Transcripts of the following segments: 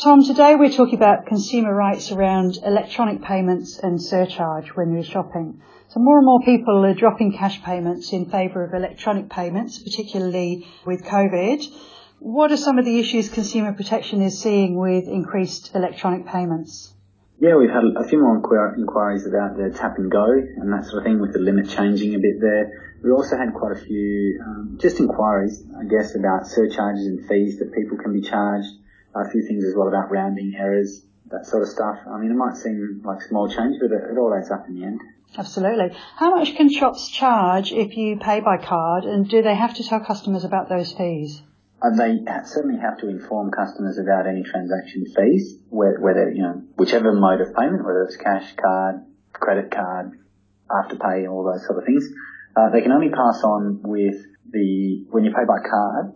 Tom, today we're talking about consumer rights around electronic payments and surcharge when you're shopping. So more and more people are dropping cash payments in favour of electronic payments, particularly with COVID. What are some of the issues consumer protection is seeing with increased electronic payments? Yeah, we've had a few more inquiries about the tap and go and that sort of thing with the limit changing a bit there. We also had quite a few um, just inquiries, I guess, about surcharges and fees that people can be charged. A few things as well about rounding errors, that sort of stuff. I mean, it might seem like small change, but it, it all adds up in the end. Absolutely. How much can shops charge if you pay by card, and do they have to tell customers about those fees? Uh, they certainly have to inform customers about any transaction fees, whether, you know, whichever mode of payment, whether it's cash, card, credit card, afterpay, all those sort of things. Uh, they can only pass on with the, when you pay by card,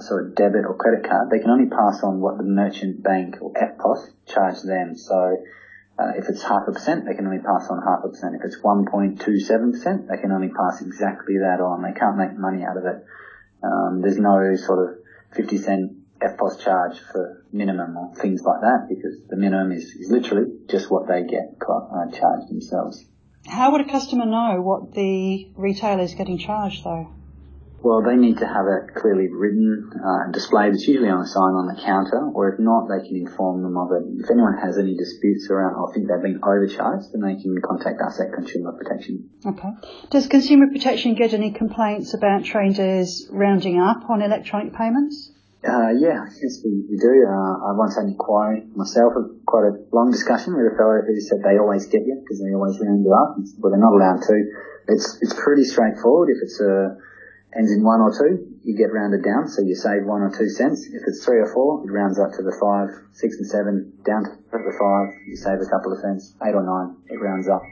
so a debit or credit card, they can only pass on what the merchant bank or EFTPOS charge them. So, uh, if it's half a percent, they can only pass on half a percent. If it's 1.27%, they can only pass exactly that on. They can't make money out of it. Um, there's no sort of 50 cent EFTPOS charge for minimum or things like that because the minimum is, is literally just what they get uh, charged themselves. How would a customer know what the retailer is getting charged though? Well, they need to have it clearly written uh, and displayed. It's usually on a sign on the counter, or if not, they can inform them of it. If anyone has any disputes around, or think they've been overcharged, then they can contact us at Consumer Protection. Okay. Does Consumer Protection get any complaints about traders rounding up on electronic payments? Uh, yeah, yes, we, we do. Uh, I once had an inquiry myself, quite a long discussion with a fellow who said they always get you because they always round you up. Well, they're not allowed to. It's it's pretty straightforward. If it's a ends in one or two, you get rounded down, so you save one or two cents. If it's three or four, it rounds up to the five, six and seven, down to the five, you save a couple of cents. Eight or nine, it rounds up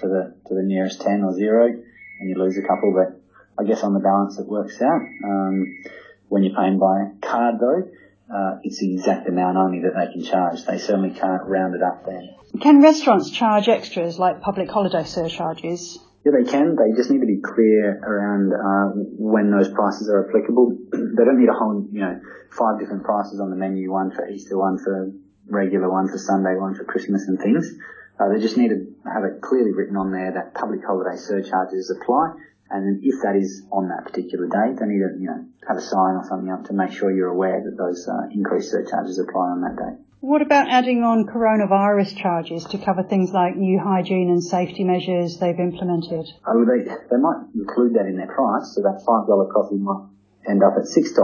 to the to the nearest ten or zero, and you lose a couple. But I guess on the balance, it works out. Um, when you're paying by card, though, uh, it's the exact amount only that they can charge. They certainly can't round it up then. Can restaurants charge extras like public holiday surcharges? Yeah, they can. They just need to be clear around uh, when those prices are applicable. they don't need a whole, you know, five different prices on the menu, one for Easter, one for regular, one for Sunday, one for Christmas and things. Uh, they just need to have it clearly written on there that public holiday surcharges apply. And if that is on that particular date, they need to, you know, have a sign or something up to make sure you're aware that those uh, increased surcharges apply on that date. What about adding on coronavirus charges to cover things like new hygiene and safety measures they've implemented? Oh, they, they might include that in their price, so that $5 coffee might end up at $6,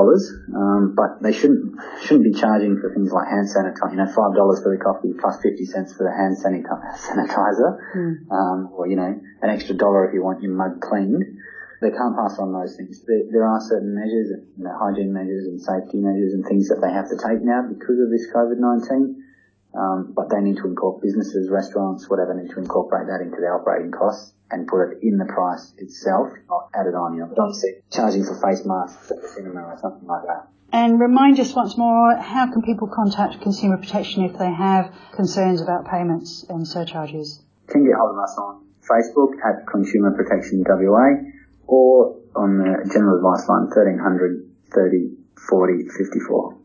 um, but they shouldn't shouldn't be charging for things like hand sanitizer, you know, $5 for the coffee plus 50 cents for the hand sanitizer, mm. um, or, you know, an extra dollar if you want your mug cleaned they can't pass on those things. There, there are certain measures, you know, hygiene measures and safety measures and things that they have to take now because of this COVID-19. Um, but they need to incorporate businesses, restaurants, whatever, need to incorporate that into their operating costs and put it in the price itself, not add it on. You know, obviously charging for face masks at the cinema or something like that. And remind us once more, how can people contact Consumer Protection if they have concerns about payments and surcharges? can get hold of us on Facebook at Consumer Protection WA or on the general advice line 1300 30 40 54.